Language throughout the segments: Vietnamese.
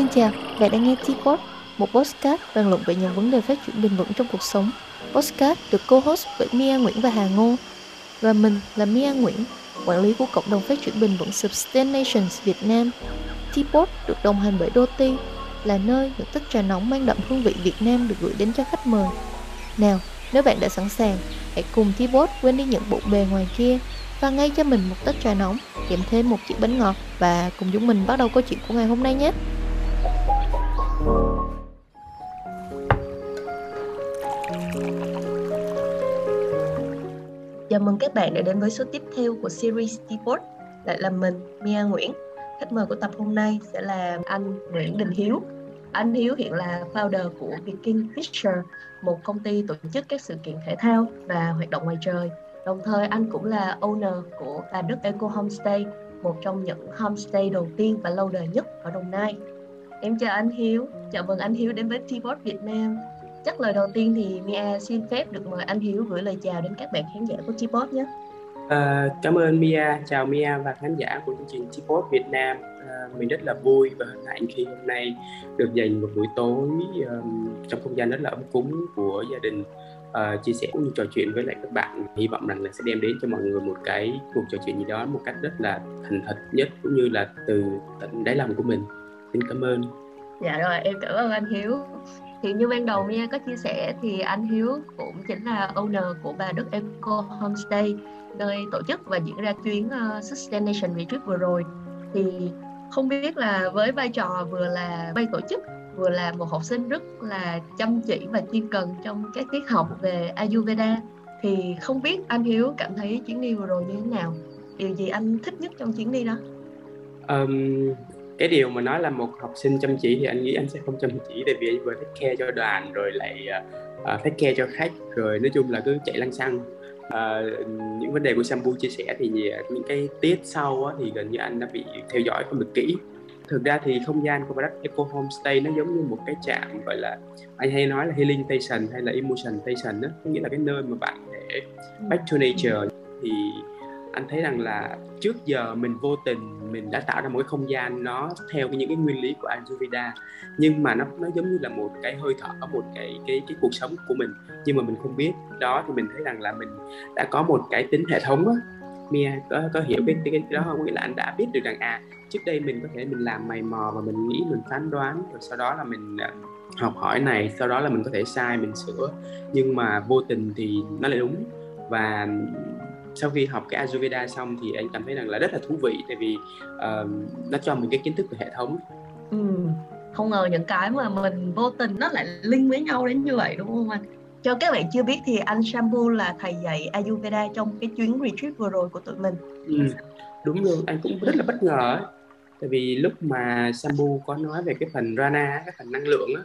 Xin chào, bạn đang nghe T-Pod, một podcast bàn luận về những vấn đề phát triển bền vững trong cuộc sống. Podcast được co-host bởi Mia Nguyễn và Hà Ngô. Và mình là Mia Nguyễn, quản lý của cộng đồng phát triển bền vững Substanations Việt Nam. T-Pod được đồng hành bởi Doti, là nơi những tách trà nóng mang đậm hương vị Việt Nam được gửi đến cho khách mời. Nào, nếu bạn đã sẵn sàng, hãy cùng T-Pod quên đi những bộ bề ngoài kia và ngay cho mình một tách trà nóng kèm thêm một chiếc bánh ngọt và cùng chúng mình bắt đầu câu chuyện của ngày hôm nay nhé. Chào mừng các bạn đã đến với số tiếp theo của series T-Pod Lại là mình, Mia Nguyễn Khách mời của tập hôm nay sẽ là anh Nguyễn Đình Hiếu Anh Hiếu hiện là founder của Viking Fisher Một công ty tổ chức các sự kiện thể thao và hoạt động ngoài trời Đồng thời anh cũng là owner của Tà Đức Eco Homestay, một trong những homestay đầu tiên và lâu đời nhất ở Đồng Nai. Em chào anh Hiếu, chào mừng anh Hiếu đến với T-Bot Việt Nam. Chắc lời đầu tiên thì Mia xin phép được mời anh Hiếu gửi lời chào đến các bạn khán giả của Chipot nhé. À, cảm ơn Mia, chào Mia và khán giả của chương trình Chipot Việt Nam. À, mình rất là vui và hân hạnh khi hôm nay được dành một buổi tối um, trong không gian rất là ấm cúng của gia đình uh, chia sẻ cũng như trò chuyện với lại các bạn hy vọng rằng là sẽ đem đến cho mọi người một cái cuộc trò chuyện gì đó một cách rất là thành thật nhất cũng như là từ tận đáy lòng của mình xin cảm ơn dạ rồi em cảm ơn anh hiếu. Thì như ban đầu nha có chia sẻ thì anh Hiếu cũng chính là owner của bà Đức Eco Homestay nơi tổ chức và diễn ra chuyến uh, Sustaination Retreat vừa rồi. Thì không biết là với vai trò vừa là vay tổ chức vừa là một học sinh rất là chăm chỉ và chuyên cần trong các tiết học về Ayurveda thì không biết anh Hiếu cảm thấy chuyến đi vừa rồi như thế nào? Điều gì anh thích nhất trong chuyến đi đó? Um, cái điều mà nói là một học sinh chăm chỉ thì anh nghĩ anh sẽ không chăm chỉ tại vì anh vừa take care cho đoàn rồi lại uh, take care cho khách rồi nói chung là cứ chạy lăng xăng. Uh, những vấn đề của Sambu chia sẻ thì những cái tiết sau á, thì gần như anh đã bị theo dõi không được kỹ. Thực ra thì không gian của Barak Eco Homestay nó giống như một cái trạm gọi là anh hay nói là healing station hay là emotion station đó có nghĩa là cái nơi mà bạn để back to nature. Thì anh thấy rằng là trước giờ mình vô tình mình đã tạo ra một cái không gian nó theo những cái nguyên lý của Ayurveda nhưng mà nó nó giống như là một cái hơi thở một cái cái cái cuộc sống của mình nhưng mà mình không biết. Đó thì mình thấy rằng là mình đã có một cái tính hệ thống á. Mia có có hiểu cái, cái cái đó không? Nghĩa là anh đã biết được rằng à trước đây mình có thể mình làm mày mò và mình nghĩ mình phán đoán rồi sau đó là mình à, học hỏi này sau đó là mình có thể sai mình sửa. Nhưng mà vô tình thì nó lại đúng. Và sau khi học cái Ayurveda xong thì anh cảm thấy rằng là rất là thú vị tại vì uh, nó cho mình cái kiến thức về hệ thống. Ừ. không ngờ những cái mà mình vô tình nó lại link với nhau đến như vậy đúng không anh? Cho các bạn chưa biết thì anh Shambhu là thầy dạy Ayurveda trong cái chuyến retreat vừa rồi của tụi mình. Ừ, đúng luôn anh cũng rất là bất ngờ ấy tại vì lúc mà Sambu có nói về cái phần rana cái phần năng lượng á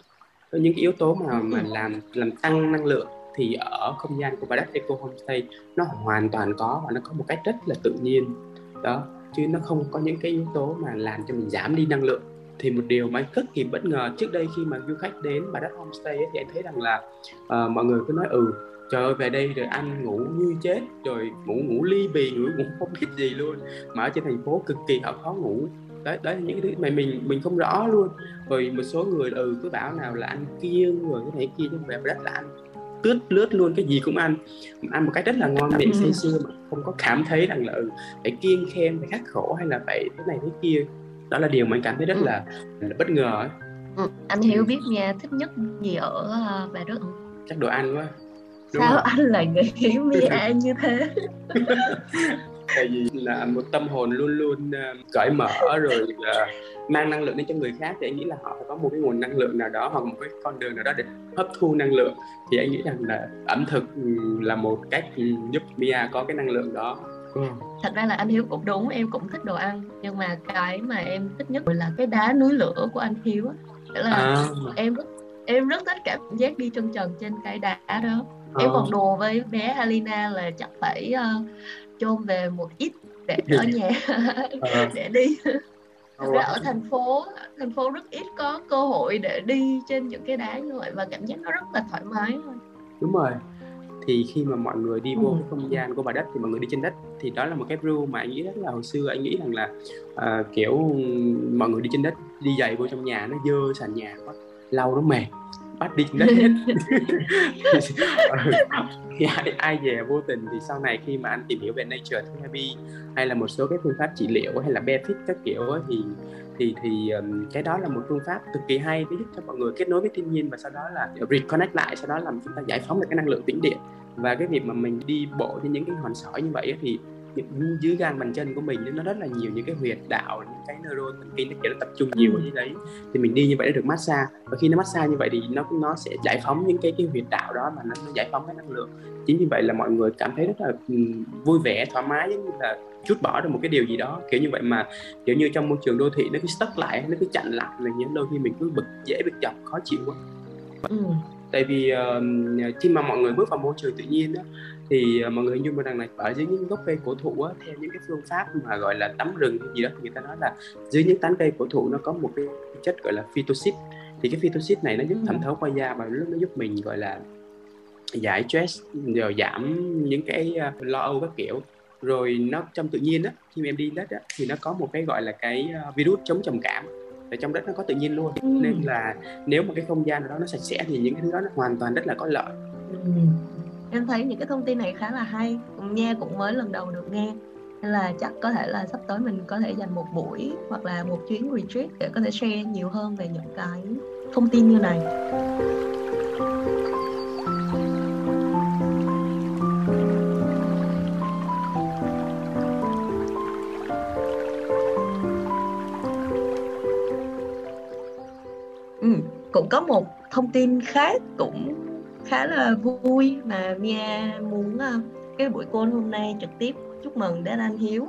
có những cái yếu tố mà mà làm làm tăng năng lượng thì ở không gian của Badass Eco Homestay nó hoàn toàn có và nó có một cách rất là tự nhiên. Đó chứ nó không có những cái yếu tố mà làm cho mình giảm đi năng lượng. Thì một điều mà anh cực kỳ bất ngờ trước đây khi mà du khách đến Badak Homestay ấy, thì anh thấy rằng là uh, mọi người cứ nói ừ trời ơi về đây rồi ăn ngủ như chết rồi ngủ ngủ ly bì ngủ ngủ không biết gì luôn. Mà ở trên thành phố cực kỳ họ khó ngủ. Đấy đấy là những cái thứ mà mình mình không rõ luôn. Rồi một số người ừ cứ bảo nào là ăn kiêng rồi cái này kia nhưng về rất là ăn tướt lướt luôn cái gì cũng ăn ăn một cách rất là ngon miệng say sưa mà không có cảm thấy rằng là ừ, phải kiêng khem phải khắc khổ hay là phải thế này thế kia đó là điều mà anh cảm thấy rất là, là bất ngờ ấy. Ừ, anh hiểu biết nha thích nhất gì ở uh, Bà Đức không? Chắc đồ ăn quá. Đúng Sao rồi. anh lại nghĩ Mia như thế? tại vì là một tâm hồn luôn luôn uh, cởi mở rồi uh, mang năng lượng đến cho người khác thì anh nghĩ là họ phải có một cái nguồn năng lượng nào đó hoặc một cái con đường nào đó để hấp thu năng lượng thì anh nghĩ rằng là ẩm thực là một cách giúp Mia có cái năng lượng đó Ừ. thật ra là anh hiếu cũng đúng em cũng thích đồ ăn nhưng mà cái mà em thích nhất là cái đá núi lửa của anh hiếu á là à. em rất em rất thích cảm giác đi chân trần trên cái đá đó à. em còn đùa với bé Halina là chắc phải uh, chôn về một ít để ở nhà à. để đi. Thực ở thành phố thành phố rất ít có cơ hội để đi trên những cái đá như vậy và cảm giác nó rất là thoải mái thôi. Đúng rồi. Thì khi mà mọi người đi vô ừ. cái không gian của bà đất thì mọi người đi trên đất thì đó là một cái rule mà anh nghĩ rất là hồi xưa anh nghĩ rằng là uh, kiểu mọi người đi trên đất đi giày vô trong nhà nó dơ sàn nhà quá lau nó mệt bắt đi đất hết. Thì ai, ai về vô tình thì sau này khi mà anh tìm hiểu về nature therapy hay là một số cái phương pháp trị liệu hay là benefit các kiểu ấy, thì thì thì um, cái đó là một phương pháp cực kỳ hay để giúp cho mọi người kết nối với thiên nhiên và sau đó là reconnect lại sau đó làm chúng ta giải phóng được cái năng lượng tĩnh điện. Và cái việc mà mình đi bộ trên những cái hòn sỏi như vậy ấy, thì dưới gan bàn chân của mình nó rất là nhiều những cái huyệt đạo những cái neuron thần kinh nó kiểu nó tập trung nhiều ở dưới đấy. Thì mình đi như vậy nó được massage. Và khi nó massage như vậy thì nó nó sẽ giải phóng những cái cái huyệt đạo đó mà nó, nó giải phóng cái năng lượng. Chính vì vậy là mọi người cảm thấy rất là vui vẻ thoải mái giống như là chút bỏ được một cái điều gì đó. Kiểu như vậy mà kiểu như trong môi trường đô thị nó cứ stuck lại nó cứ chặn lại là những đôi khi mình cứ bực dễ bị chọc khó chịu quá. Ừ. tại vì uh, khi mà mọi người bước vào môi trường tự nhiên đó, thì uh, mọi người hình dung rằng là ở dưới những gốc cây cổ thụ á, theo những cái phương pháp mà gọi là tắm rừng hay gì đó thì người ta nói là dưới những tán cây cổ thụ nó có một cái chất gọi là phytoxit. Thì cái phytoxit này nó giúp thẩm thấu qua da và lúc nó giúp mình gọi là giải stress rồi giảm những cái uh, lo âu các kiểu. Rồi nó trong tự nhiên á khi mà em đi đất á thì nó có một cái gọi là cái virus chống trầm cảm. Ở trong đất nó có tự nhiên luôn. Ừ. nên là nếu mà cái không gian đó nó sạch sẽ thì những cái thứ đó nó hoàn toàn rất là có lợi. Ừ em thấy những cái thông tin này khá là hay nghe cũng mới lần đầu được nghe. Nên là chắc có thể là sắp tới mình có thể dành một buổi hoặc là một chuyến retreat để có thể share nhiều hơn về những cái thông tin như này. Ừ, cũng có một thông tin khác cũng khá là vui mà Mia muốn ờ, cái buổi call hôm nay trực tiếp. Chúc mừng đến anh Hiếu.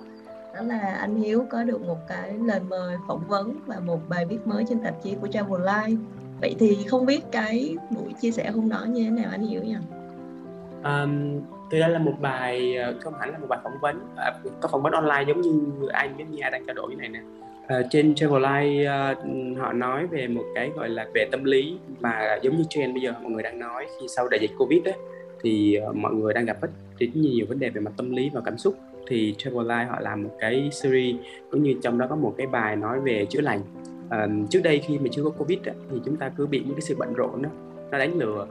Đó là anh Hiếu có được một cái lời mời phỏng vấn và một bài viết mới trên tạp chí của Travel Life vậy thì không biết cái buổi chia sẻ hôm đó như thế nào anh Hiếu nhỉ? Um, thực ra là một bài ờ, không hẳn là một bài phỏng vấn à, có phỏng vấn online giống như anh với Mia đang trao đổi như này nè uh, trên Travelite uh, họ nói về một cái gọi là về tâm lý mà giống như trend bây giờ mọi người đang nói khi sau đại dịch Covid ấy, thì uh, mọi người đang gặp rất nhiều vấn đề về mặt tâm lý và cảm xúc. Thì Travelite họ làm một cái series cũng như trong đó có một cái bài nói về chữa lành. Uh, trước đây khi mà chưa có Covid ấy, thì chúng ta cứ bị những cái sự bận rộn đó nó đánh lừa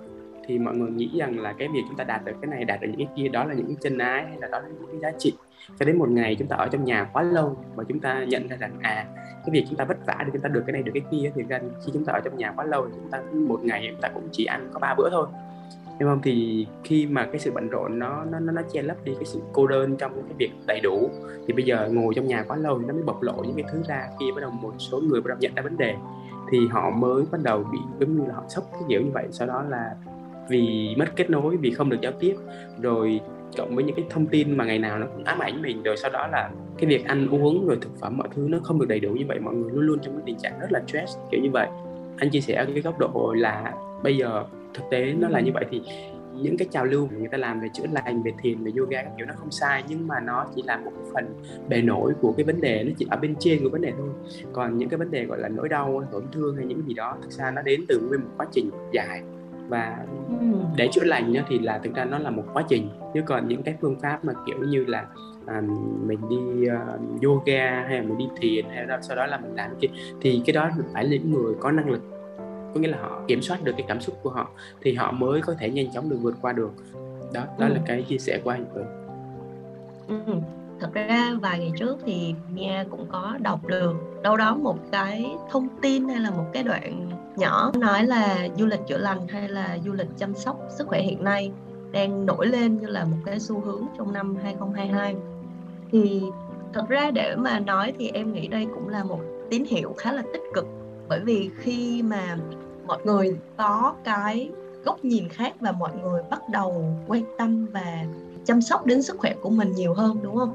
thì mọi người nghĩ rằng là cái việc chúng ta đạt được cái này, đạt được những cái kia đó là những cái chân ái hay là đó là những cái giá trị. Cho đến một ngày chúng ta ở trong nhà quá lâu và chúng ta nhận ra rằng à cái việc chúng ta vất vả để chúng ta được cái này, được cái kia thì ra khi chúng ta ở trong nhà quá lâu thì chúng ta một ngày chúng ta cũng chỉ ăn có ba bữa thôi. Đúng không? Thì khi mà cái sự bận rộn nó nó nó che lấp đi cái sự cô đơn trong cái việc đầy đủ, thì bây giờ ngồi trong nhà quá lâu nó mới bộc lộ những cái thứ ra khi bắt đầu một số người bắt đầu nhận ra vấn đề, thì họ mới bắt đầu bị giống như là họ sốc cái kiểu như vậy. Sau đó là vì mất kết nối, vì không được giao tiếp. Rồi cộng với những cái thông tin mà ngày nào nó cũng ám ảnh mình, rồi sau đó là cái việc ăn uống, rồi thực phẩm mọi thứ nó không được đầy đủ như vậy, mọi người luôn luôn trong cái tình trạng rất là stress, kiểu như vậy. Anh chia sẻ ở cái góc độ là bây giờ thực tế nó là như vậy thì những cái trào lưu người ta làm về chữa lành, về thiền, về yoga các kiểu nó không sai, nhưng mà nó chỉ là một phần bề nổi của cái vấn đề, nó chỉ ở bên trên của vấn đề thôi. Còn những cái vấn đề gọi là nỗi đau, tổn thương hay những cái gì đó, thực ra nó đến từ nguyên một quá trình dài và để chữa lành nhá, thì là thực ra nó là một quá trình. Chứ còn những cái phương pháp mà kiểu như là à, mình đi uh, yoga hay là mình đi thiền hay là sau đó là mình làm cái thì cái đó phải là những người có năng lực. Có nghĩa là họ kiểm soát được cái cảm xúc của họ thì họ mới có thể nhanh chóng được vượt qua được. Đó đó ừ. là cái chia sẻ của anh ừ. ừ. Thật ra vài ngày trước thì Mia cũng có đọc được. Đâu đó một cái thông tin hay là một cái đoạn nhỏ nói là du lịch chữa lành hay là du lịch chăm sóc sức khỏe hiện nay đang nổi lên như là một cái xu hướng trong năm 2022 thì thật ra để mà nói thì em nghĩ đây cũng là một tín hiệu khá là tích cực bởi vì khi mà mọi người có cái góc nhìn khác và mọi người bắt đầu quan tâm và chăm sóc đến sức khỏe của mình nhiều hơn đúng không?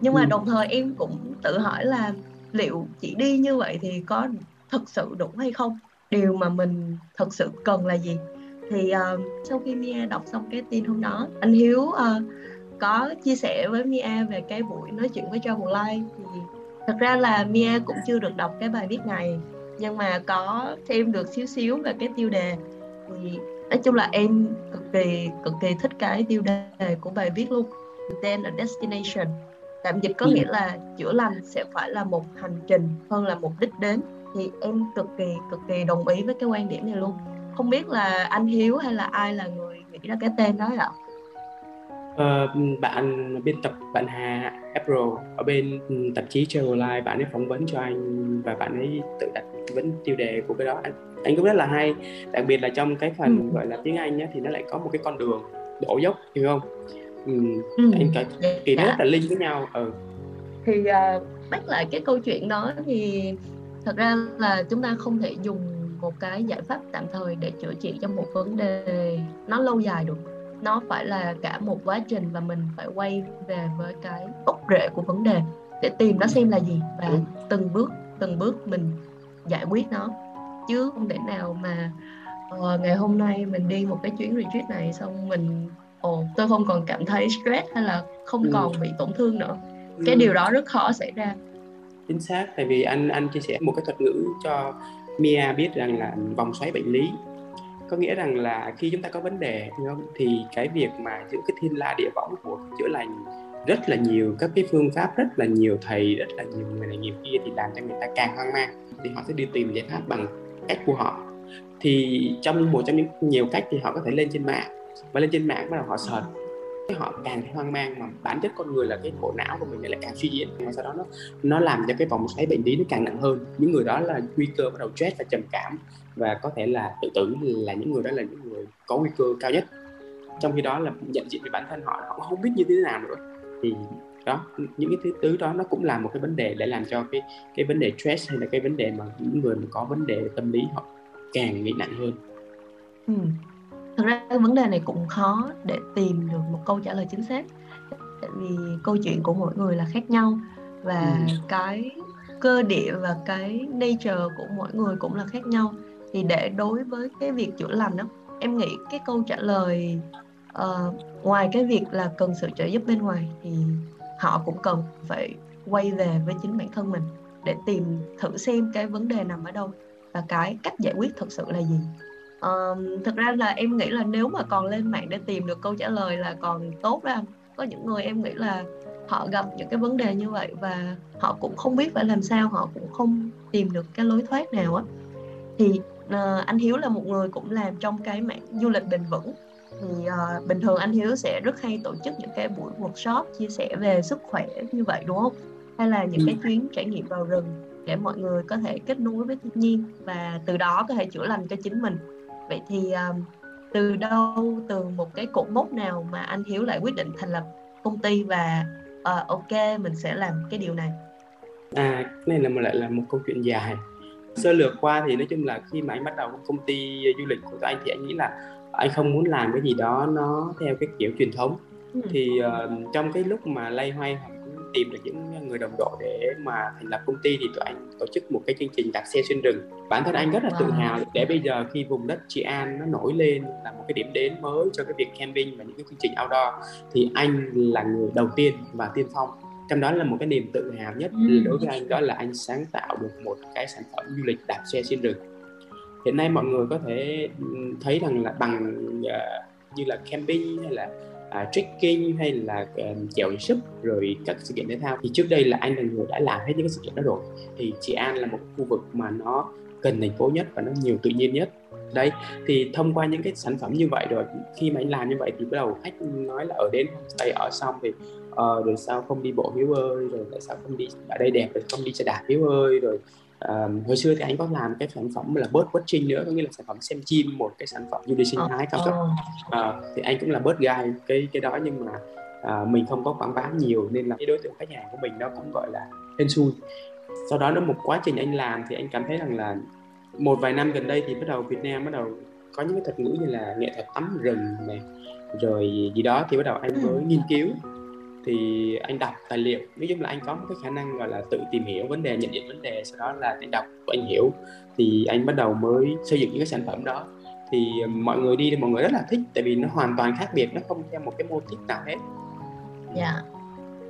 Nhưng mà ừ. đồng thời em cũng tự hỏi là liệu chỉ đi như vậy thì có thực sự đủ hay không điều mà mình thực sự cần là gì? Thì uh, sau khi Mia đọc xong cái tin hôm đó anh Hiếu uh, có chia sẻ với Mia về cái buổi nói chuyện với Travel Life thì thật ra là Mia cũng chưa được đọc cái bài viết này nhưng mà có thêm được xíu xíu về cái tiêu đề. Thì nói chung là em cực kỳ cực kỳ thích cái tiêu đề của bài viết luôn then a destination. Tạm dịch có ừ. nghĩa là chữa lành sẽ phải là một hành trình hơn là một đích đến thì em cực kỳ cực kỳ đồng ý với cái quan điểm này luôn không biết là anh Hiếu hay là ai là người nghĩ ra cái tên đó ạ Ờ, bạn biên tập bạn Hà April ở bên tạp chí Travel Life bạn ấy phỏng vấn cho anh và bạn ấy tự đặt vấn tiêu đề của cái đó anh, anh cũng rất là hay đặc biệt là trong cái phần ừ. gọi là tiếng Anh nhé thì nó lại có một cái con đường đổ dốc hiểu không ừ, ừ. anh cả kỳ dạ. rất là linh với nhau ừ. thì uh, bắt lại cái câu chuyện đó thì thật ra là chúng ta không thể dùng một cái giải pháp tạm thời để chữa trị cho một vấn đề nó lâu dài được nó phải là cả một quá trình và mình phải quay về với cái gốc rễ của vấn đề để tìm nó xem là gì và ừ. từng bước từng bước mình giải quyết nó chứ không thể nào mà uh, ngày hôm nay mình đi một cái chuyến retreat này xong mình ồ tôi không còn cảm thấy stress hay là không ừ. còn bị tổn thương nữa ừ. cái điều đó rất khó xảy ra chính xác, tại vì anh anh chia sẻ một cái thuật ngữ cho Mia biết rằng là vòng xoáy bệnh lý. Có nghĩa rằng là khi chúng ta có vấn đề không? thì cái việc mà giữ cái thiên la địa võng của chữa lành rất là nhiều, các cái phương pháp rất là nhiều thầy, rất là nhiều người này nhiều kia thì làm cho người ta càng hoang mang. Thì họ sẽ đi tìm giải pháp bằng cách của họ. Thì trong một trong những nhiều cách thì họ có thể lên trên mạng. Và lên trên mạng bắt đầu họ search họ càng hoang mang mà bản chất con người là cái bộ não của mình lại càng suy diễn. Và sau đó nó nó làm cho cái vòng xoáy bệnh lý nó càng nặng hơn. Những người đó là nguy cơ bắt đầu stress và trầm cảm và có thể là tự tử, là những người đó là những người có nguy cơ cao nhất. Trong khi đó là nhận diện về bản thân họ họ không biết như thế nào nữa. Thì đó, những cái thứ tứ đó nó cũng là một cái vấn đề để làm cho cái cái vấn đề stress hay là cái vấn đề mà những người mà có vấn đề tâm lý họ càng bị nặng hơn. Ừ thật ra cái vấn đề này cũng khó để tìm được một câu trả lời chính xác tại vì câu chuyện của mỗi người là khác nhau và ừ. cái cơ địa và cái nature của mỗi người cũng là khác nhau thì để đối với cái việc chữa lành đó em nghĩ cái câu trả lời uh, ngoài cái việc là cần sự trợ giúp bên ngoài thì họ cũng cần phải quay về với chính bản thân mình để tìm thử xem cái vấn đề nằm ở đâu và cái cách giải quyết thực sự là gì um, thực ra là em nghĩ là nếu mà còn lên mạng để tìm được câu trả lời là còn tốt đó có những người em nghĩ là họ gặp những cái vấn đề như vậy và họ cũng không biết phải làm sao họ cũng không tìm được cái lối thoát nào á thì uh, anh Hiếu là một người cũng làm trong cái mạng du lịch bền vững thì uh, bình thường anh Hiếu sẽ rất hay tổ chức những cái buổi workshop chia sẻ về sức khỏe như vậy đúng không? Hay là những ừ. cái chuyến trải nghiệm vào rừng để mọi người có thể kết nối với thiên nhiên và từ đó có thể chữa lành cho chính mình. Vậy thì um, từ đâu từ một cái cột mốc nào mà anh Hiếu lại quyết định thành lập công ty và uh, ok mình sẽ làm cái điều này? À, cái này là một lại là một câu chuyện dài sơ lược qua thì nói chung là khi mà anh bắt đầu công ty du lịch của anh thì anh nghĩ là anh không muốn làm cái gì đó nó theo cái kiểu truyền thống ừ. thì uh, trong cái lúc mà lay hoay tìm được những người đồng đội để mà thành lập công ty thì tụi anh tổ chức một cái chương trình đạp xe xuyên rừng. Bản thân anh rất là tự hào để bây giờ khi vùng đất Trị An nó nổi lên là một cái điểm đến mới cho cái việc camping và những cái chương trình outdoor thì anh là người đầu tiên và tiên phong. Trong đó là một cái niềm tự hào nhất ừ. đối với anh đó là anh sáng tạo được một cái sản phẩm du lịch đạp xe xuyên rừng. Hiện nay mọi người có thể thấy rằng là bằng uh, như là camping hay là À, uh, trekking hay là um, chèo súp rồi các sự kiện thể thao. Thì trước đây là anh là người đã làm hết những cái sự kiện đó rồi. Thì chị An là một khu vực mà nó gần thành phố nhất và nó nhiều tự nhiên nhất. Đấy thì thông qua những cái sản phẩm như vậy rồi khi mà anh làm như vậy thì bắt đầu khách nói là ở đến đây ở xong thì ờ, rồi sao không đi bộ hiếu ơi rồi tại sao không đi ở đây đẹp rồi không đi xe đạp hiếu ơi rồi hồi xưa thì anh có làm cái sản phẩm là bird watching nữa có nghĩa là sản phẩm xem chim một cái sản phẩm du lịch sinh thái cao cấp uh, thì anh cũng là bird guide cái cái đó nhưng mà uh, mình không có quảng bá nhiều nên là cái đối tượng khách hàng của mình nó cũng gọi là hên xui. Sau đó nó một quá trình anh làm thì anh cảm thấy rằng là một vài năm gần đây thì bắt đầu Việt Nam bắt đầu có những cái thuật ngữ như là nghệ thuật tắm rừng này rồi gì đó thì bắt đầu anh mới ừ. nghiên cứu thì anh đọc tài liệu. Nói chung là anh có một cái khả năng, gọi là, tự tìm hiểu vấn đề, nhận diện vấn đề, sau đó là anh đọc và anh hiểu. Thì anh bắt đầu mới xây dựng những cái sản phẩm đó. Thì mọi người đi thì mọi người rất là thích, tại vì nó hoàn toàn khác biệt, nó không theo một cái mô típ nào hết. Dạ. Yeah.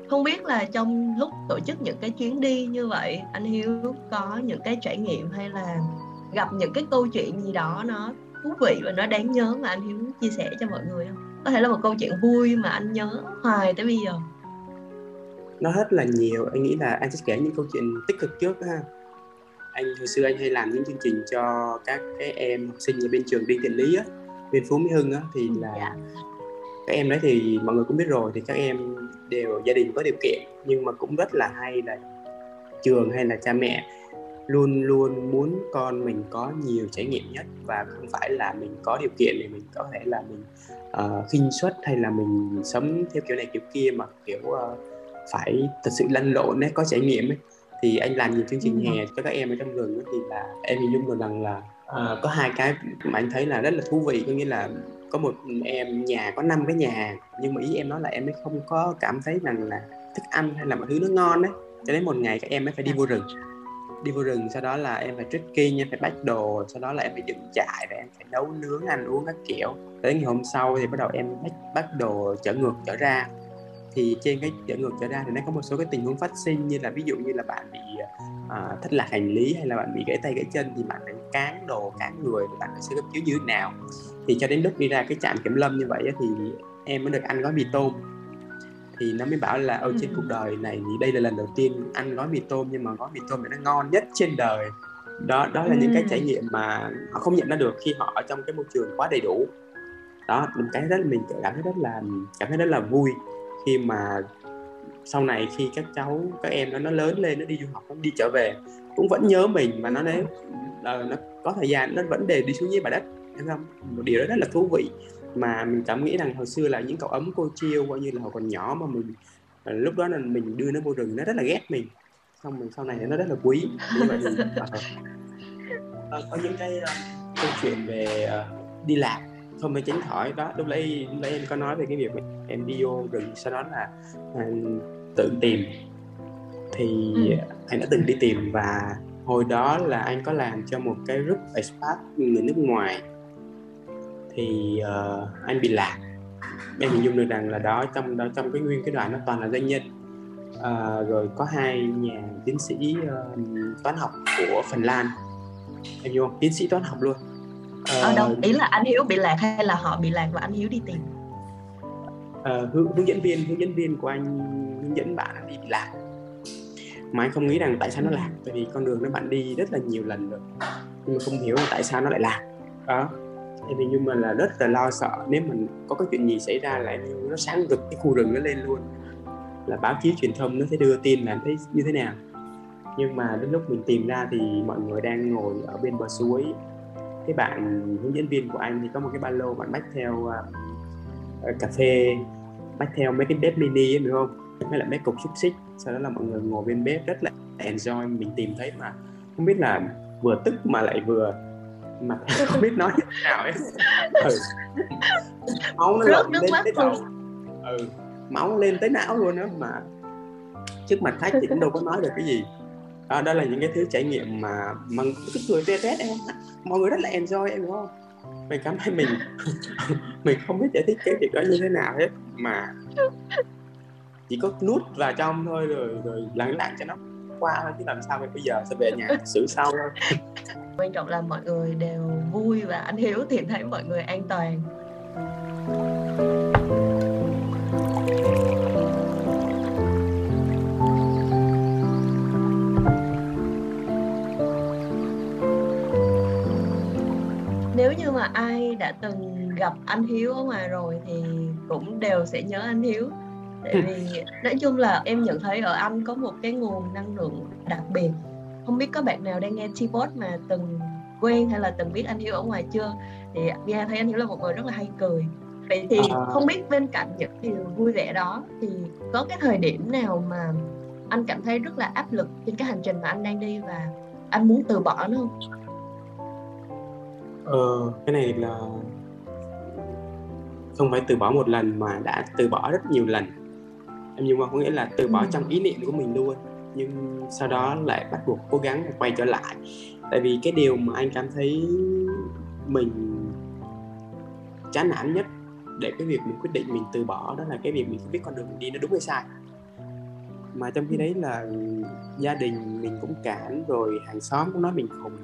không biết là trong lúc tổ chức những cái chuyến đi như vậy, anh hiếu có những cái trải nghiệm hay là gặp những cái câu chuyện gì đó nó thú vị và nó đáng nhớ mà anh hiếu chia sẻ cho mọi người không có thể là một câu chuyện vui mà anh nhớ hoài tới bây giờ nó rất là nhiều anh nghĩ là anh sẽ kể những câu chuyện tích cực trước ha anh hồi xưa anh hay làm những chương trình cho các cái em học sinh ở bên trường đi Thiện Lý á bên Phú Mỹ Hưng á thì là yeah. Dạ. các em đấy thì mọi người cũng biết rồi thì các em đều gia đình có điều kiện nhưng mà cũng rất là hay là trường hay là cha mẹ luôn luôn muốn con mình có nhiều trải nghiệm nhất và không phải là mình có điều kiện thì mình có thể là mình uh, khinh suất hay là mình sống theo kiểu này kiểu kia mà kiểu uh, phải thật sự lăn lộn ấy có trải nghiệm ấy. Thì anh làm nhiều chương trình hè cho các em ở trong rừng thì là em hình dung được rằng là uh, có hai cái mà anh thấy là rất là thú vị. Có nghĩa là có một em nhà có năm cái nhà nhưng mà ý em nói là em ấy không có cảm thấy rằng là thức ăn hay là mọi thứ nó ngon đấy cho đến một ngày các em mới phải đi vô rừng đi vô rừng sau đó là em phải trekking em phải bắt đồ sau đó là em phải dựng trại và em phải nấu nướng ăn uống các kiểu. Tới ngày hôm sau thì bắt đầu em bắt, bắt đồ trở ngược trở ra. Thì trên cái trở ngược trở ra thì nó có một số cái tình huống phát sinh như là ví dụ như là bạn bị uh, thất lạc hành lý hay là bạn bị gãy tay gãy chân thì bạn phải cán đồ cán người thì bạn phải sơ cấp cứu như thế nào. Thì cho đến lúc đi ra cái trạm kiểm lâm như vậy thì em mới được ăn gói mì tôm thì nó mới bảo là ở trên cuộc đời này thì đây là lần đầu tiên ăn gói mì tôm nhưng mà gói mì tôm này nó ngon nhất trên đời. Đó đó là những cái trải nghiệm mà họ không nhận ra được khi họ ở trong cái môi trường quá đầy đủ. Đó một cái rất là mình cảm thấy rất là cảm thấy rất là vui khi mà sau này khi các cháu các em nó nó lớn lên nó đi du học nó đi trở về cũng vẫn nhớ mình và nó nói uh, nó có thời gian nó vẫn đều đi xuống dưới mặt đất. Thấy không? Một điều đó rất là thú vị mà mình cảm nghĩ rằng hồi xưa là những cậu ấm cô chiêu coi như là hồi còn nhỏ mà mình uh, lúc đó là mình đưa nó vô rừng nó rất là ghét mình. Xong mình sau này nó rất là quý. Như vậy thì uh, có những cái uh, câu chuyện về uh, đi lạc. Không phải tránh khỏi đó. Lúc nãy lúc nãy em có nói về cái việc em đi vô rừng sau đó là à, tự tìm. Thì ừ. anh đã từng đi tìm và hồi đó là anh có làm cho một cái group expat người nước ngoài thì uh, anh bị lạc. Em hình dung được rằng là đó trong đó trong cái nguyên cái đoàn nó toàn là doanh nhân. Uh, rồi có hai nhà tiến sĩ uh, toán học của Phần Lan. Em hiểu không? Tiến sĩ toán học luôn. Ở đâu ý là anh hiếu bị lạc hay là họ bị lạc và anh hiếu đi tìm? Uh, hướng, hướng dẫn viên hướng dẫn viên của anh hướng dẫn bạn đi bị lạc. Mà anh không nghĩ rằng tại sao nó lạc tại vì con đường nó bạn đi rất là nhiều lần rồi. Nhưng mà không hiểu tại sao nó lại lạc. Đó thì nhưng mà là rất là lo sợ nếu mình có cái chuyện gì xảy ra lại nó sáng rực cái khu rừng nó lên luôn. Là báo chí truyền thông nó sẽ đưa tin là thấy như thế nào. Nhưng mà đến lúc mình tìm ra thì mọi người đang ngồi ở bên bờ suối. Cái bạn hướng dẫn viên của anh thì có một cái ba lô bạn bách theo uh, cà phê bách theo mấy cái bếp mini ấy, đúng không? Mấy là mấy cục xúc xích. Sau đó là mọi người ngồi bên bếp rất là enjoy mình tìm thấy mà không biết là vừa tức mà lại vừa mà không biết nói nào ấy ừ. máu nó lộn lên tới đầu ừ. Máu lên tới não luôn đó mà trước mặt khách thì cũng đâu có nói được cái gì. Đó, đó là những cái thứ trải nghiệm mà mà cứ cười tê tét em mọi người rất là enjoy em hiểu không? Mình cảm thấy mình mình không biết giải thích cái việc đó như thế nào hết mà chỉ có nút vào trong thôi rồi rồi lắng lặng cho nó qua thôi, chứ làm sao bây giờ sẽ về nhà xử sau thôi quan trọng là mọi người đều vui và anh hiếu thì thấy mọi người an toàn. Nếu như mà ai đã từng gặp anh Hiếu ở ngoài rồi thì cũng đều sẽ nhớ anh Hiếu tại vì nói chung là em nhận thấy ở anh có một cái nguồn năng lượng đặc biệt không biết có bạn nào đang nghe T-Pod mà từng quen hay là từng biết anh Hiếu ở ngoài chưa thì Bia thấy anh Hiếu là một người rất là hay cười vậy thì à. không biết bên cạnh những điều vui vẻ đó thì có cái thời điểm nào mà anh cảm thấy rất là áp lực trên cái hành trình mà anh đang đi và anh muốn từ bỏ nó không? Ờ, cái này là không phải từ bỏ một lần mà đã từ bỏ rất nhiều lần em nhưng mà có nghĩa là từ bỏ ừ. trong ý niệm của mình luôn. Nhưng sau đó lại bắt buộc cố gắng quay trở lại. Tại vì cái điều mà anh cảm thấy mình chán nản nhất để cái việc mình quyết định mình từ bỏ đó là cái việc mình không biết con đường mình đi nó đúng hay sai. Mà trong khi đấy là gia đình mình cũng cản rồi hàng xóm cũng nói mình khùng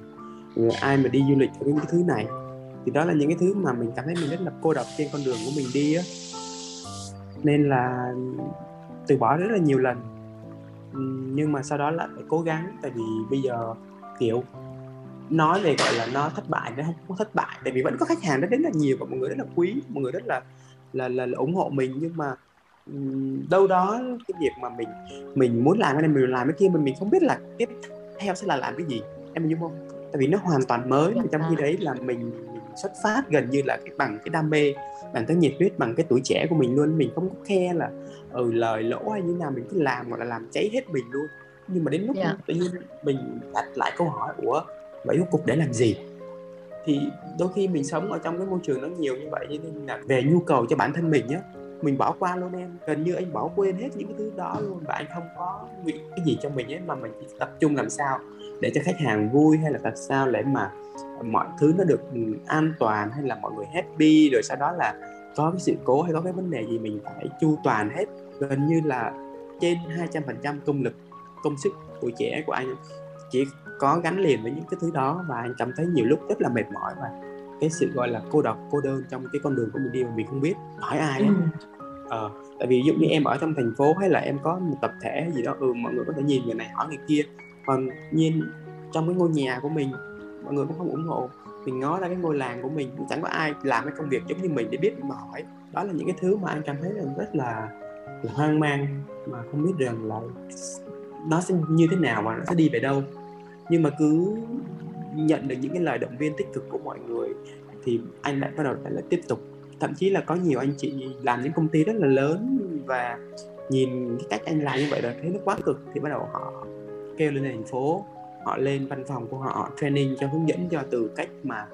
ai mà đi du lịch với những cái thứ này. Thì đó là những cái thứ mà mình cảm thấy mình rất là cô độc trên con đường của mình đi á. Nên là từ bỏ rất là nhiều lần. Nhưng mà sau đó lại phải cố gắng tại vì bây giờ kiểu nói về gọi là nó thất bại nó không thất bại tại vì vẫn có khách hàng rất là nhiều và mọi người rất là quý mọi người rất là là là, là ủng hộ mình. Nhưng mà đâu đó cái việc mà mình mình muốn làm cái này mình làm cái kia mình mình không biết là tiếp theo sẽ là làm cái gì em hiểu không? Tại vì nó hoàn toàn mới trong khi đấy là mình, mình xuất phát gần như là cái bằng cái đam mê bằng cái nhiệt huyết bằng cái tuổi trẻ của mình luôn. Mình không có khe là ừ lời lỗ hay như nào mình cứ làm hoặc là làm cháy hết mình luôn. Nhưng mà đến lúc yeah. tự nhiên mình đặt lại câu hỏi ủa vậy rốt cục để làm gì? Thì đôi khi mình sống ở trong cái môi trường nó nhiều như vậy nên là về nhu cầu cho bản thân mình nhé mình bỏ qua luôn em. Gần như anh bỏ quên hết những cái thứ đó luôn và anh không có nghĩ cái gì cho mình ấy mà mình chỉ tập trung làm sao để cho khách hàng vui hay là làm sao để mà mọi thứ nó được an toàn hay là mọi người happy rồi sau đó là có cái sự cố hay có cái vấn đề gì mình phải chu toàn hết gần như là trên 200% công lực công sức tuổi trẻ của anh chỉ có gắn liền với những cái thứ đó và anh cảm thấy nhiều lúc rất là mệt mỏi và cái sự gọi là cô độc cô đơn trong cái con đường của mình đi mà mình không biết hỏi ai ấy. Ừ. Ờ, tại vì ví dụ như em ở trong thành phố hay là em có một tập thể gì đó ừ mọi người có thể nhìn người này hỏi người kia còn nhiên trong cái ngôi nhà của mình mọi người cũng không ủng hộ mình ngó ra cái ngôi làng của mình cũng chẳng có ai làm cái công việc giống như mình để biết mà hỏi đó là những cái thứ mà anh cảm thấy là rất là, là hoang mang, mà không biết rằng là nó sẽ như thế nào và nó sẽ đi về đâu. Nhưng mà cứ nhận được những cái lời động viên tích cực của mọi người thì anh lại bắt đầu lại tiếp tục. Thậm chí là có nhiều anh chị làm những công ty rất là lớn và nhìn cái cách anh làm như vậy là thấy nó quá cực. Thì bắt đầu họ kêu lên thành phố, họ lên văn phòng của họ training cho hướng dẫn cho từ cách mà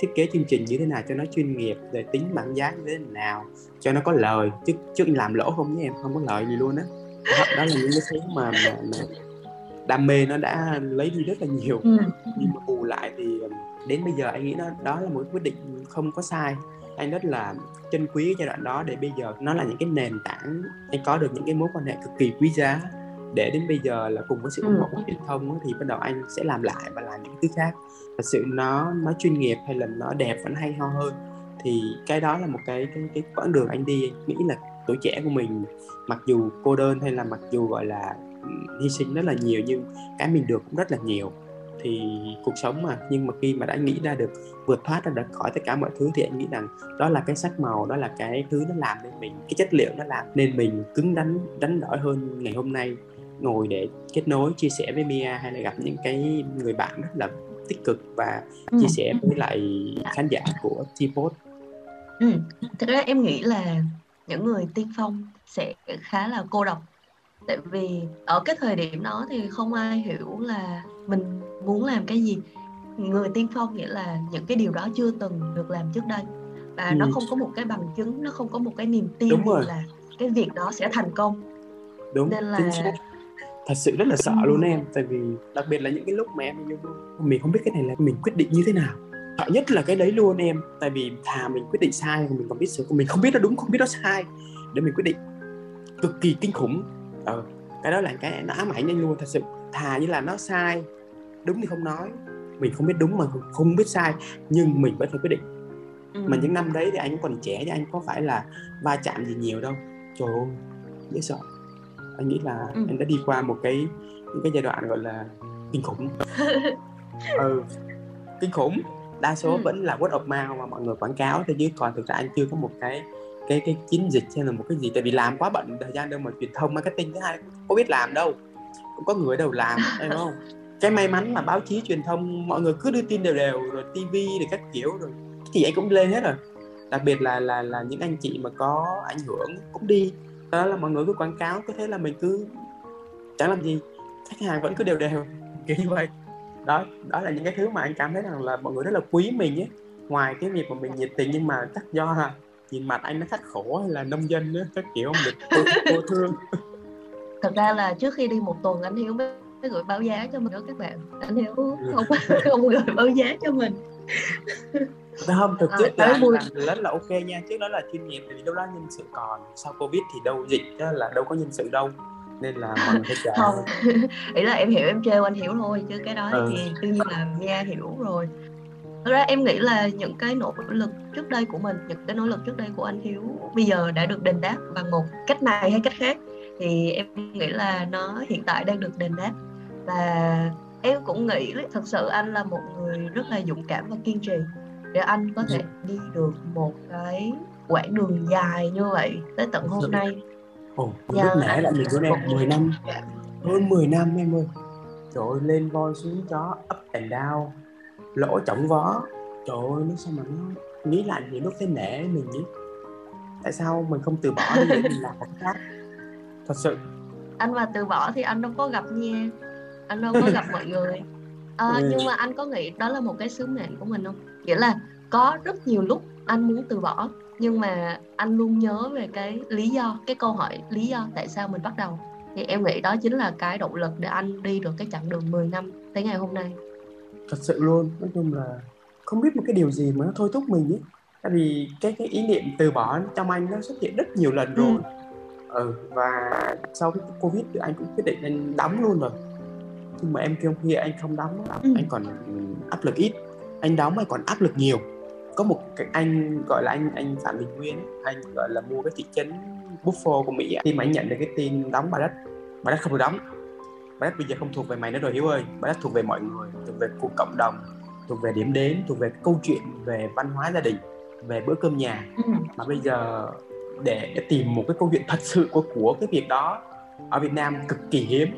thiết kế chương trình như thế nào cho nó chuyên nghiệp rồi tính bảng giá như thế nào cho nó có lời. Chứ chứ anh làm lỗ không với em không có lợi gì luôn á. Đó, đó là những cái thứ mà, mà, mà đam mê nó đã lấy đi rất là nhiều. Ừ. nhưng mà bù lại thì đến bây giờ anh nghĩ nó đó là một quyết định không có sai. Anh rất là trân quý cái giai đoạn đó để bây giờ nó là những cái nền tảng anh có được những cái mối quan hệ cực kỳ quý giá. Để đến bây giờ là cùng với sự ủng hộ của truyền thông thì bắt đầu anh sẽ làm lại và làm những thứ khác thật sự nó nó chuyên nghiệp hay là nó đẹp vẫn hay ho hơn. Thì cái đó là một cái cái cái quãng đường anh đi, anh nghĩ là tuổi trẻ của mình, mặc dù cô đơn hay là mặc dù, gọi là hy sinh rất là nhiều nhưng cái mình được cũng rất là nhiều. Thì cuộc sống mà, nhưng mà khi mà đã nghĩ ra được, vượt thoát ra được khỏi tất cả mọi thứ thì anh nghĩ rằng đó là cái sắc màu, đó là cái thứ nó làm nên mình, cái chất liệu nó làm nên mình cứng đắn đánh đổi hơn ngày hôm nay. Ngồi để kết nối, chia sẻ với Mia hay là gặp những cái người bạn rất là tích cực và ừ. chia sẻ với lại khán giả của T-Pod. Ừ. Thật ra em nghĩ là những người tiên phong sẽ khá là cô độc tại vì ở cái thời điểm đó thì không ai hiểu là mình muốn làm cái gì người tiên phong nghĩa là những cái điều đó chưa từng được làm trước đây và ừ. nó không có một cái bằng chứng nó không có một cái niềm tin là cái việc đó sẽ thành công đúng nên là thật sự rất là sợ ừ. luôn em tại vì đặc biệt là những cái lúc mà em mình không biết cái này là mình quyết định như thế nào. Sợ nhất là cái đấy luôn em tại vì thà mình quyết định sai mình còn biết sự mình không biết nó đúng không biết nó sai để mình quyết định. Cực kỳ kinh khủng. Ờ cái đó là cái nó ám ảnh anh luôn thật sự. Thà như là nó sai đúng thì không nói. Mình không biết đúng mà không biết sai nhưng mình vẫn phải quyết định. Ừ. mà những năm đấy thì anh còn trẻ thì anh có phải là va chạm gì nhiều đâu. Trời ơi dễ sợ anh nghĩ là ừ. anh đã đi qua một cái những cái giai đoạn gọi là kinh khủng. Ừ kinh khủng. Đa số ừ. vẫn là word of mouth mà mọi người quảng cáo thôi chứ còn thực ra anh chưa có một cái cái cái chiến dịch hay là một cái gì. Tại vì làm quá bận thời gian đâu mà truyền thông marketing thứ hai có biết làm đâu. Cũng có người đâu làm đúng không? Cái may mắn là báo chí truyền thông mọi người cứ đưa tin đều đều rồi tivi rồi các kiểu rồi thì anh cũng lên hết rồi. Đặc biệt là là là những anh chị mà có ảnh hưởng cũng đi đó là mọi người cứ quảng cáo cứ thế là mình cứ chẳng làm gì khách hàng vẫn cứ đều đều kiểu như vậy. Đó đó là những cái thứ mà anh cảm thấy rằng là mọi người rất là quý mình ấy. Ngoài cái việc mà mình nhiệt tình nhưng mà chắc do là nhìn mặt anh nó khắc khổ hay là nông dân nữa các kiểu không được cô, cô thương. Thật ra là trước khi đi một tuần anh hiếu mới gửi báo giá cho mình đó các bạn. Anh hiếu ừ. không không gửi báo giá cho mình không thực chất à, là làm rất là ok nha. Trước đó là chuyên nghiệp vì đâu đó nhân sự còn sau covid thì đâu dịch đó là đâu có nhân sự đâu. Nên là mọi người phải chờ. Không ý là em hiểu em trêu anh hiểu thôi chứ cái đó ừ. thì đương nhiên là nghe hiểu rồi. Thật ra em nghĩ là những cái nỗ lực trước đây của mình, những cái nỗ lực trước đây của anh Hiếu bây giờ đã được đền đáp bằng một cách này hay cách khác thì em nghĩ là nó hiện tại đang được đền đáp. Và em cũng nghĩ thật sự anh là một người rất là dũng cảm và kiên trì để anh có thể đi được một cái quãng đường dài như vậy tới tận hôm nay. Ồ, oh, nể lại mình của em. 10 năm. hơn 10 năm em ơi. Trời ơi lên voi xuống chó up and down. Lỗ trọng vó. Trời ơi nó sao mà nó nghĩ lại những lúc thấy nể mình nhỉ tại sao mình không từ bỏ đi để mình làm một khác? Thật sự. Anh mà từ bỏ thì anh đâu có gặp nha. Anh đâu có gặp mọi người. À, ừ. nhưng mà anh có nghĩ đó là một cái sứ mệnh của mình không nghĩa là có rất nhiều lúc anh muốn từ bỏ nhưng mà anh luôn nhớ về cái lý do cái câu hỏi lý do tại sao mình bắt đầu. Thì em nghĩ đó chính là cái động lực để anh đi được cái chặng đường 10 năm tới ngày hôm nay. Thật sự luôn nói chung là không biết một cái điều gì mà nó thôi thúc mình ấy. Tại vì cái cái ý niệm từ bỏ trong anh nó xuất hiện rất nhiều lần rồi. Ừ. ừ và sau cái covid thì anh cũng quyết định anh đóng luôn rồi. Nhưng mà em kêu kia anh không đóng ừ. anh còn áp lực ít anh đóng anh còn áp lực nhiều có một cái anh gọi là anh anh phạm bình nguyên anh gọi là mua cái thị trấn buffalo của mỹ khi mà anh nhận được cái tin đóng bà đất bà đất không được đóng bà đất bây giờ không thuộc về mày nữa rồi hiếu ơi bà đất thuộc về mọi người thuộc về cuộc cộng đồng thuộc về điểm đến thuộc về câu chuyện về văn hóa gia đình về bữa cơm nhà ừ. mà bây giờ để, để tìm một cái câu chuyện thật sự của của cái việc đó ở Việt Nam cực kỳ hiếm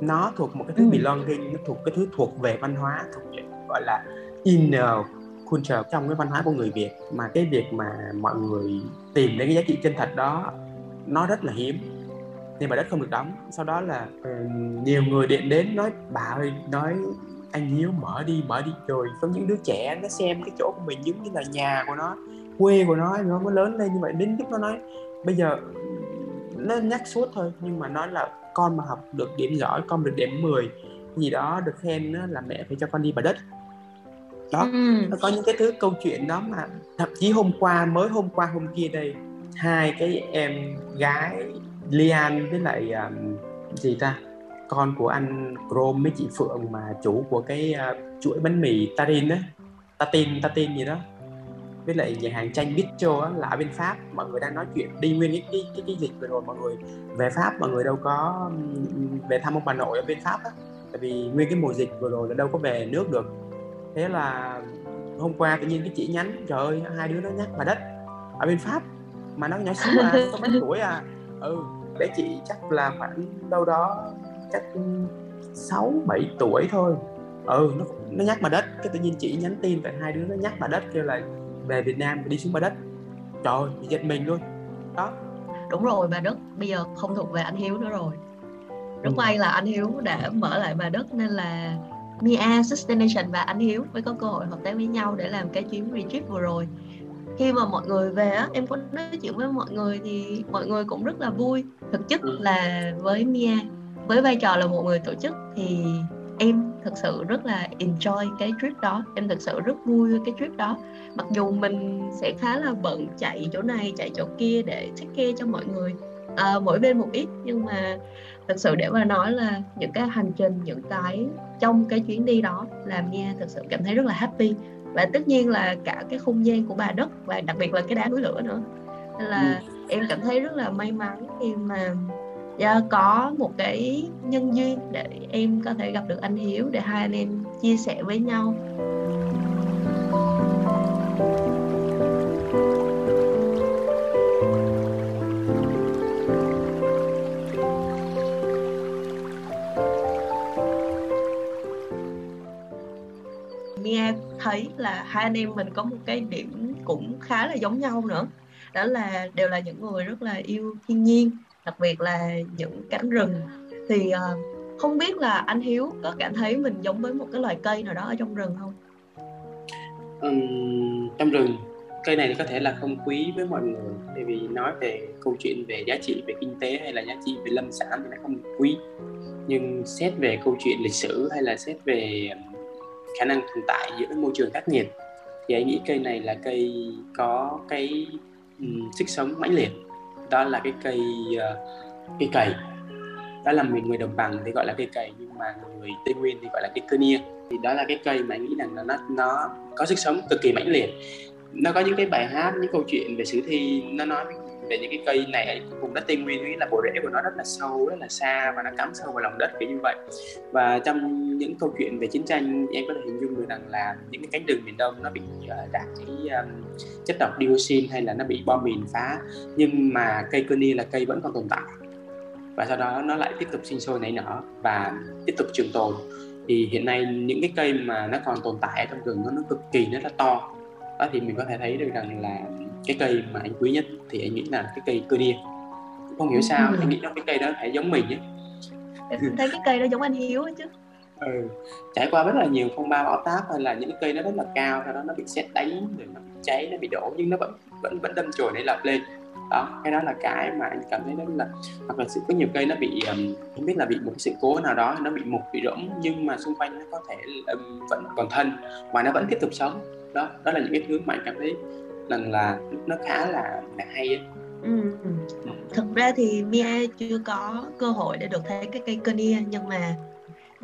nó thuộc một cái thứ ừ. belonging nó thuộc cái thứ thuộc về văn hóa thuộc về gọi là inner culture trong cái văn hóa của người Việt. Mà cái việc mà mọi người tìm đến cái giá trị chân thật đó nó rất là hiếm. Nên bà đất không được đóng. Sau đó là uh, nhiều người điện đến nói bà ơi nói anh hiếu mở đi mở đi. Rồi có những đứa trẻ nó xem cái chỗ của mình giống như là nhà của nó quê của nó nó mới lớn lên như vậy. Đến lúc nó nói bây giờ nó nhắc suốt thôi. Nhưng mà nói là con mà học được điểm giỏi con được điểm 10 gì đó được khen là mẹ phải cho con đi bà đất đó. Ừ. nó có những cái thứ câu chuyện đó mà thậm chí hôm qua mới hôm qua hôm kia đây hai cái em gái Lian với lại um, gì ta con của anh Chrome với chị Phượng mà chủ của cái uh, chuỗi bánh mì Tarin á Tatin Tatin gì đó. Với lại nhà hàng tranh Bistro á là ở bên Pháp mọi người đang nói chuyện. Đi nguyên cái cái cái, cái dịch vừa rồi mọi người về Pháp mọi người đâu có về thăm ông bà nội ở bên Pháp á. Tại vì nguyên cái mùa dịch vừa rồi là đâu có về nước được thế là hôm qua tự nhiên cái chị nhắn trời ơi hai đứa nó nhắc bà đất. Ở bên Pháp mà nó nhỏ xíu à có mấy tuổi à. Ừ bé chị chắc là khoảng đâu đó chắc sáu bảy tuổi thôi. Ừ nó nó nhắc bà đất cái tự nhiên chị nhắn tin tại hai đứa nó nhắc bà đất kêu là về Việt Nam đi xuống bà đất. Trời ơi giật mình luôn. Đó. Đúng rồi bà đất bây giờ không thuộc về anh Hiếu nữa rồi. Rất ừ. may là anh Hiếu đã mở lại bà đất nên là Mia Sustination và anh Hiếu mới có cơ hội hợp tác với nhau để làm cái chuyến retreat vừa rồi. Khi mà mọi người về á em có nói chuyện với mọi người thì mọi người cũng rất là vui. Thực chất ừ. là với Mia với vai trò là một người tổ chức thì em thực sự rất là enjoy cái trip đó. Em thực sự rất vui với cái trip đó. Mặc dù mình sẽ khá là bận chạy chỗ này chạy chỗ kia để take care cho mọi người à, mỗi bên một ít nhưng mà thực sự để mà nói là những cái hành trình những cái trong cái chuyến đi đó làm nghe thực sự cảm thấy rất là happy. Và tất nhiên là cả cái không gian của bà đất và đặc biệt là cái đá núi lửa nữa. Nên là ừ. em cảm thấy rất là may mắn khi mà yeah, có một cái nhân duyên để em có thể gặp được anh Hiếu để hai anh em chia sẻ với nhau. Mia thấy là hai anh em mình có một cái điểm cũng khá là giống nhau nữa. Đó là đều là những người rất là yêu thiên nhiên đặc biệt là những cánh rừng. Thì uh, không biết là anh Hiếu có cảm thấy mình giống với một cái loài cây nào đó ở trong rừng không? Ừ, trong rừng cây này thì có thể là không quý với mọi người. Tại vì nói về câu chuyện về giá trị về kinh tế hay là giá trị về lâm sản thì nó không quý. Nhưng xét về câu chuyện lịch sử hay là xét về khả năng tồn tại giữa môi trường khắc nghiệt. Thì anh nghĩ cây này là cây có cái um, sức sống mãnh liệt. Đó là cái cây uh, cây cầy. Đó là mình người đồng bằng thì gọi là cây cầy nhưng mà người tây nguyên thì gọi là cây cơ nia. Thì đó là cái cây mà anh nghĩ rằng nó nó có sức sống cực kỳ mãnh liệt. Nó có những cái bài hát những câu chuyện về sử thi nó nói về những cái cây này vùng đất tây nguyên ý là bộ rễ của nó rất là sâu rất là xa và nó cắm sâu vào lòng đất kiểu như vậy. Và trong những câu chuyện về chiến tranh em có thể hình dung được rằng là những cái cánh rừng miền đông nó bị ờ, uh, đạt cái um, chất độc dioxin hay là nó bị bom mìn phá. Nhưng mà cây cơ là cây vẫn còn tồn tại. Và sau đó nó lại tiếp tục sinh sôi nảy nở và tiếp tục trường tồn. Thì hiện nay những cái cây mà nó còn tồn tại ở trong rừng nó, nó cực kỳ rất là to. Đó thì mình có thể thấy được rằng là cái cây mà anh quý nhất thì anh nghĩ là cái cây cơ đia không hiểu sao ừ. anh nghĩ là cái cây đó phải giống mình ấy thấy cái cây đó giống anh hiếu chứ ừ. trải qua rất là nhiều phong ba bão táp hay là những cái cây nó rất là cao sau đó nó bị xét đánh rồi nó bị cháy nó bị đổ nhưng nó vẫn vẫn vẫn đâm chồi để lập lên đó cái đó là cái mà anh cảm thấy đó là hoặc là sự có nhiều cây nó bị um, không biết là bị một cái sự cố nào đó nó bị mục bị rỗng nhưng mà xung quanh nó có thể um, vẫn còn thân và nó vẫn tiếp tục sống đó đó là những cái thứ mà anh cảm thấy rằng là nó khá là là hay ấy. Ừ. Thực ra thì Mia chưa có cơ hội để được thấy cái cây Kenia nhưng mà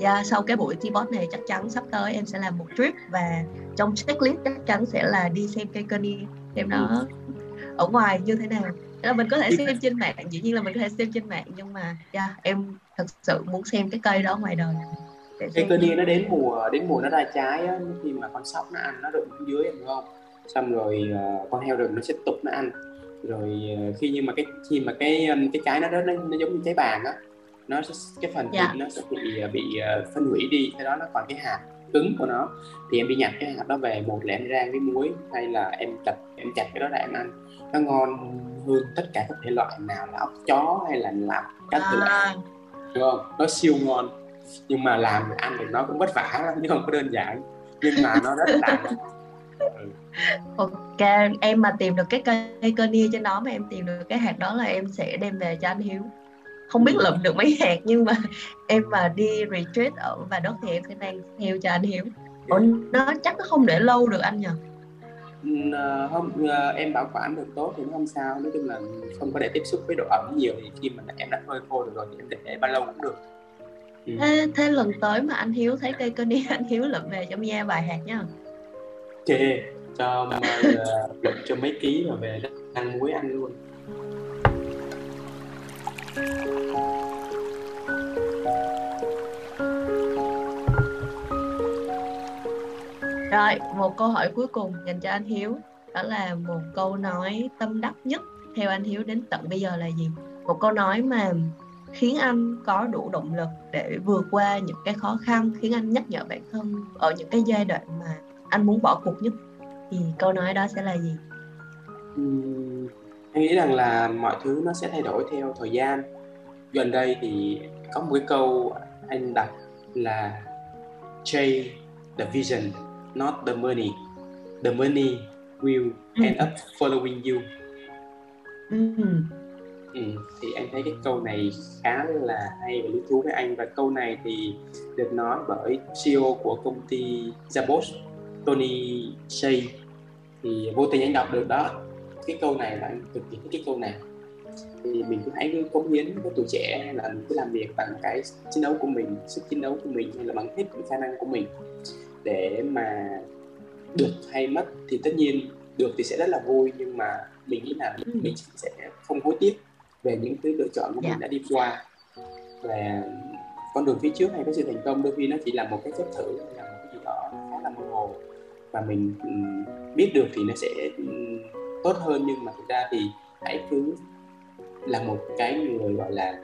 yeah, sau cái buổi T-Bot này chắc chắn sắp tới em sẽ làm một trip và trong checklist chắc chắn sẽ là đi xem cây Kenia xem nó ở ngoài như thế nào? Là mình có thể xem trên mạng dĩ nhiên là mình có thể xem trên mạng nhưng mà yeah, em thật sự muốn xem cái cây đó ngoài đời. Cây Kenia nó đến mùa đến mùa nó ra trái á, khi mà con sóc nó ăn nó được dưới đúng không xong rồi uh, con heo rừng nó sẽ tục nó ăn rồi uh, khi nhưng mà cái khi mà cái cái trái nó đó nó, nó giống như trái vàng á nó cái phần thịt yeah. Dạ. nó sẽ bị ờ, bị uh, phân hủy đi cái đó nó còn cái hạt cứng của nó thì em đi nhặt cái hạt đó về một là em rang với muối hay là em chặt em chặt cái đó ra em ăn nó ngon hơn tất cả các thể loại nào là ốc chó hay là làm các thể loại à. đúng không nó siêu ngon nhưng mà làm ăn thì nó cũng vất vả lắm chứ không có đơn giản nhưng mà nó rất là ừ. Ok em mà tìm được cái cây cơ nia trên đó mà em tìm được cái hạt đó là em sẽ đem về cho anh hiếu. Không biết ừ. lượm được mấy hạt nhưng mà em mà đi retreat ở và đất thì em sẽ mang theo cho anh hiếu. Ủa, nó chắc nó không để lâu được anh nhỉ uh, không uh, em bảo quản được tốt thì nó không sao. Nói chung là không có để tiếp xúc với độ ẩm nhiều thì khi mà em đã phơi khô được rồi thì em để bao lâu cũng được. Ừ. thế, thế lần tới mà anh hiếu thấy cây cơ đi anh hiếu lượm về cho Mia vài hạt nhá ok cho uh, ờ, lượm cho mấy ký rồi về ăn muối ăn luôn. Rồi, một câu hỏi cuối cùng dành cho anh Hiếu. Đó là một câu nói tâm đắc nhất. Theo anh Hiếu đến tận bây giờ là gì? Một câu nói mà khiến anh có đủ động lực để vượt qua những cái khó khăn Khiến anh nhắc nhở bản thân ở những cái giai đoạn mà anh muốn bỏ cuộc nhất. Thì câu nói đó sẽ là gì? Uhm, anh nghĩ rằng là mọi thứ nó sẽ thay đổi theo thời gian Gần đây thì có một cái câu anh đặt là Chase the vision not the money the money will ừ. end up following you ừ. Ừ, thì anh thấy cái câu này khá là hay và lý thú với anh và câu này thì được nói bởi CEO của công ty Zappos Tony Shea thì vô tình anh đọc được đó cái câu này là anh cực kỳ thích cái câu này thì mình cứ hãy cứ cống hiến với tuổi trẻ hay là mình cứ làm việc bằng cái chiến đấu của mình sức chiến đấu của mình hay là bằng hết những khả năng của mình để mà được hay mất thì tất nhiên được thì sẽ rất là vui nhưng mà mình nghĩ là ừ. mình sẽ không hối tiếc về những cái lựa chọn của yeah. mình dạ. đã đi qua và con đường phía trước hay cái sự thành công đôi khi nó chỉ là một cái phép thử hay là một cái gì đó khá là mơ hồ và mình biết được thì nó sẽ tốt hơn. Nhưng mà thực ra thì hãy cứ là một cái người gọi là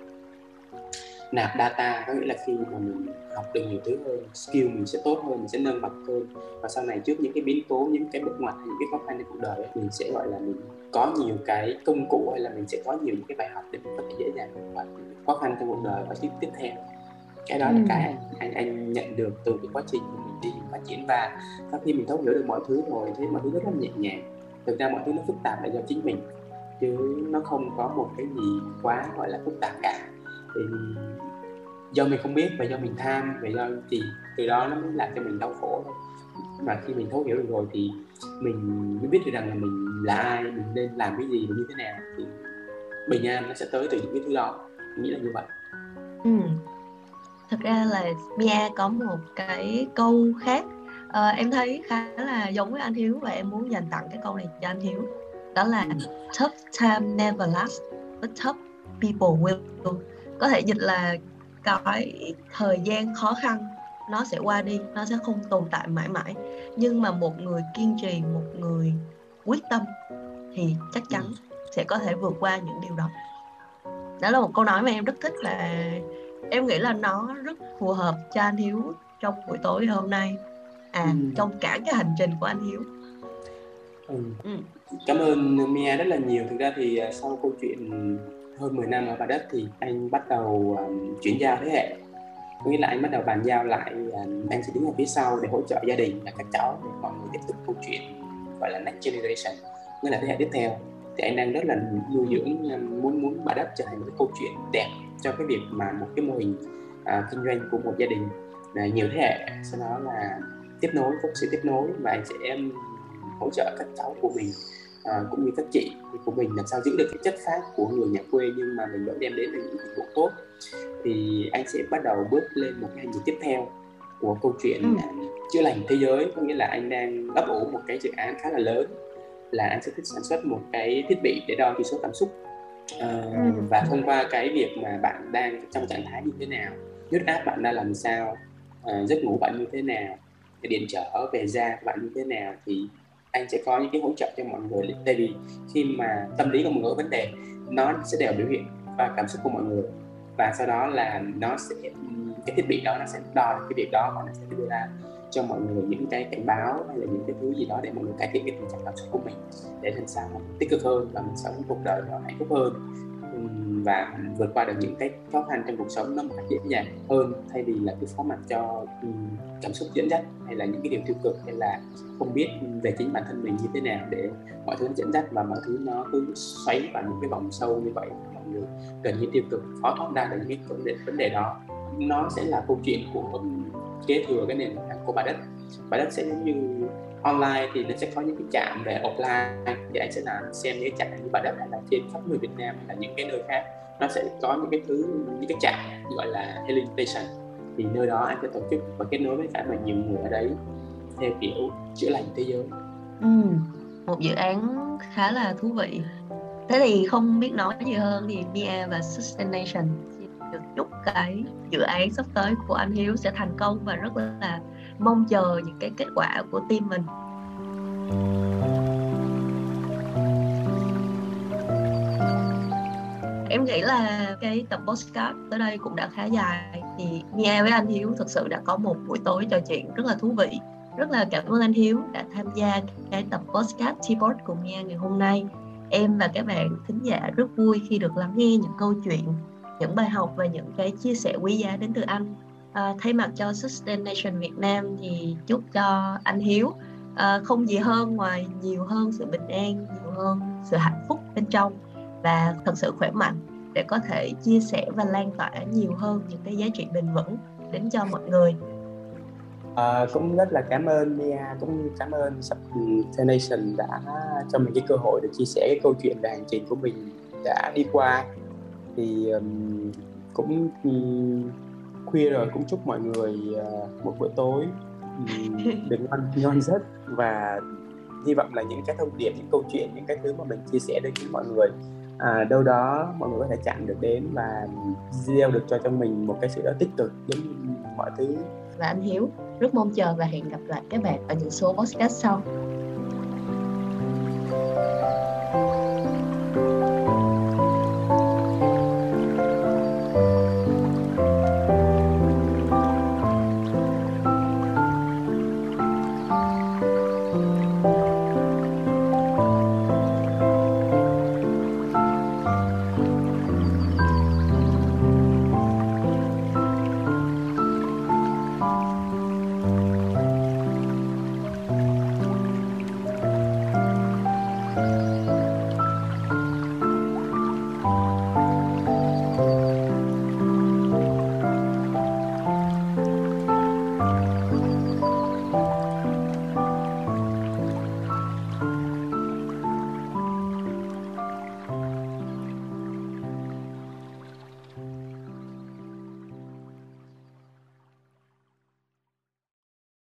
nạp data có nghĩa là khi mà mình học được nhiều thứ hơn skill mình sẽ tốt hơn mình sẽ nâng bậc hơn. Và sau này trước những cái biến cố những cái bước ngoặt những cái khó khăn trong cuộc đời ấy, mình sẽ gọi là mình có nhiều cái công cụ hay là mình sẽ có nhiều những cái bài học để mình có thể dễ dàng vượt qua khó khăn trong cuộc đời và tiếp tiếp theo. Cái đó là ừ. cái anh, anh anh nhận được từ cái quá trình mình đi phát triển và sau khi mình thấu hiểu được mọi thứ rồi thì mọi thứ rất là nhẹ nhàng. Thực ra mọi thứ nó phức tạp là do chính mình, chứ nó không có một cái gì quá, gọi là, phức tạp cả. Thì do mình không biết và do mình tham và do thì từ đó nó mới làm cho mình đau khổ thôi. Mà khi mình thấu hiểu được rồi thì mình mới biết được rằng là mình là ai, mình nên làm cái gì và như thế nào. Thì bình an nó sẽ tới từ những cái thứ đó. Mình nghĩ là như vậy. Ừ thật ra là Mia có một cái câu khác. À, em thấy khá là giống với anh Hiếu và em muốn dành tặng cái câu này cho anh Hiếu. Đó là tough time never lasts but tough people will. Có thể dịch là cái thời gian khó khăn nó sẽ qua đi nó sẽ không tồn tại mãi mãi. Nhưng mà một người kiên trì một người quyết tâm thì chắc chắn sẽ có thể vượt qua những điều đó. Đó là một câu nói mà em rất thích và em nghĩ là nó rất phù hợp cho anh Hiếu trong buổi tối hôm nay à ừ. trong cả cái hành trình của anh Hiếu ừ. Ừ. cảm ơn Mia rất là nhiều thực ra thì à, sau câu chuyện hơn 10 năm ở Bà Đất thì anh bắt đầu um, chuyển giao thế hệ có nghĩa là anh bắt đầu bàn giao lại um, anh sẽ đứng ở phía sau để hỗ trợ gia đình và các cháu để mọi người tiếp tục câu chuyện gọi là next generation nghĩa là thế hệ tiếp theo thì anh đang rất là nuôi dưỡng um, muốn muốn Bà Đất trở thành một cái câu chuyện đẹp cho cái việc mà một cái mô hình uh, kinh doanh của một gia đình. Uh, nhiều thế hệ sau đó là tiếp nối có sự tiếp nối và anh sẽ hỗ trợ các cháu của mình à, cũng như các chị của mình làm sao giữ được cái chất phát của người nhà quê. Nhưng mà mình vẫn đem đến được những dịch vụ tốt. Thì anh sẽ bắt đầu bước lên một cái hành trình tiếp theo của câu chuyện ừ. chữa lành thế giới. Có nghĩa là anh đang ấp ủ một cái dự án khá là lớn là anh sẽ thích sản xuất một cái thiết bị để đo chỉ số cảm xúc. Ừ. và thông qua cái việc mà bạn đang trong trạng thái như thế nào huyết áp bạn đang làm sao à, giấc ngủ bạn như thế nào điện trở về da bạn như thế nào thì anh sẽ có những cái hỗ trợ cho mọi người. Tại vì khi mà tâm lý của mọi người vấn đề nó sẽ đều biểu hiện và cảm xúc của mọi người. Và sau đó là nó sẽ cái thiết bị đó nó sẽ đo cái việc đó và nó sẽ đưa ra cho mọi người những cái cảnh báo hay là những cái thứ gì đó để mọi người cải thiện cái tình trạng cảm xúc của mình để làm sao mình tích cực hơn và mình sống cuộc đời nó hạnh phúc hơn. Và vượt qua được những cái khó khăn trong cuộc sống nó một cách dễ dàng hơn thay vì là cứ phó mặc cho cảm xúc dẫn dắt hay là những cái điều tiêu cực hay là không biết về chính bản thân mình như thế nào để mọi thứ nó dẫn dắt và mọi thứ nó cứ xoáy vào những cái vòng sâu như vậy. Mọi người gần như tiêu cực khó thoát ra được những cái vấn đề, đó. Nó sẽ là câu chuyện của kế thừa cái nền của bà đất bà đất sẽ giống như online thì nó sẽ có những cái trạm về offline thì anh sẽ làm xem những cái trạm như bà đất hay là trên khắp người Việt Nam hay là những cái nơi khác. Nó sẽ có những cái thứ những cái trạm gọi là healing station. Thì nơi đó anh sẽ tổ chức và kết nối với cả mà nhiều người ở đấy theo kiểu chữa lành thế giới. Ừ, một dự án khá là thú vị. Thế thì không biết nói gì hơn thì Mia và Sustaination. Được chúc cái dự án sắp tới của anh Hiếu sẽ thành công và rất là mong chờ những cái kết quả của team mình. Em nghĩ là cái tập postcard tới đây cũng đã khá dài. Thì Mia với anh Hiếu thực sự đã có một buổi tối trò chuyện rất là thú vị. Rất là cảm ơn anh Hiếu đã tham gia cái tập postcard Teapot cùng Mia ngày hôm nay. Em và các bạn thính giả rất vui khi được lắng nghe những câu chuyện, những bài học và những cái chia sẻ quý giá đến từ anh à, thay mặt cho Sustain Nation Việt Nam thì chúc cho anh Hiếu à, không gì hơn ngoài nhiều hơn sự bình an nhiều hơn sự hạnh phúc bên trong và thật sự khỏe mạnh để có thể chia sẻ và lan tỏa nhiều hơn những cái giá trị bền vững đến cho mọi người. À, cũng rất là cảm ơn Mia cũng cảm ơn Nation đã cho mình cái cơ hội để chia sẻ cái câu chuyện về hành trình của mình đã đi qua. Thì um, cũng um, khuya rồi cũng chúc mọi người uh, một bữa tối um, được ngon ngon giấc. Và hy vọng là những cái thông điệp những câu chuyện những cái thứ mà mình chia sẻ đến với mọi người à, đâu đó mọi người có thể chạm được đến và gieo được cho trong mình một cái sự đó tích cực giống như mọi thứ. Và anh Hiếu rất mong chờ và hẹn gặp lại các bạn ở những số podcast sau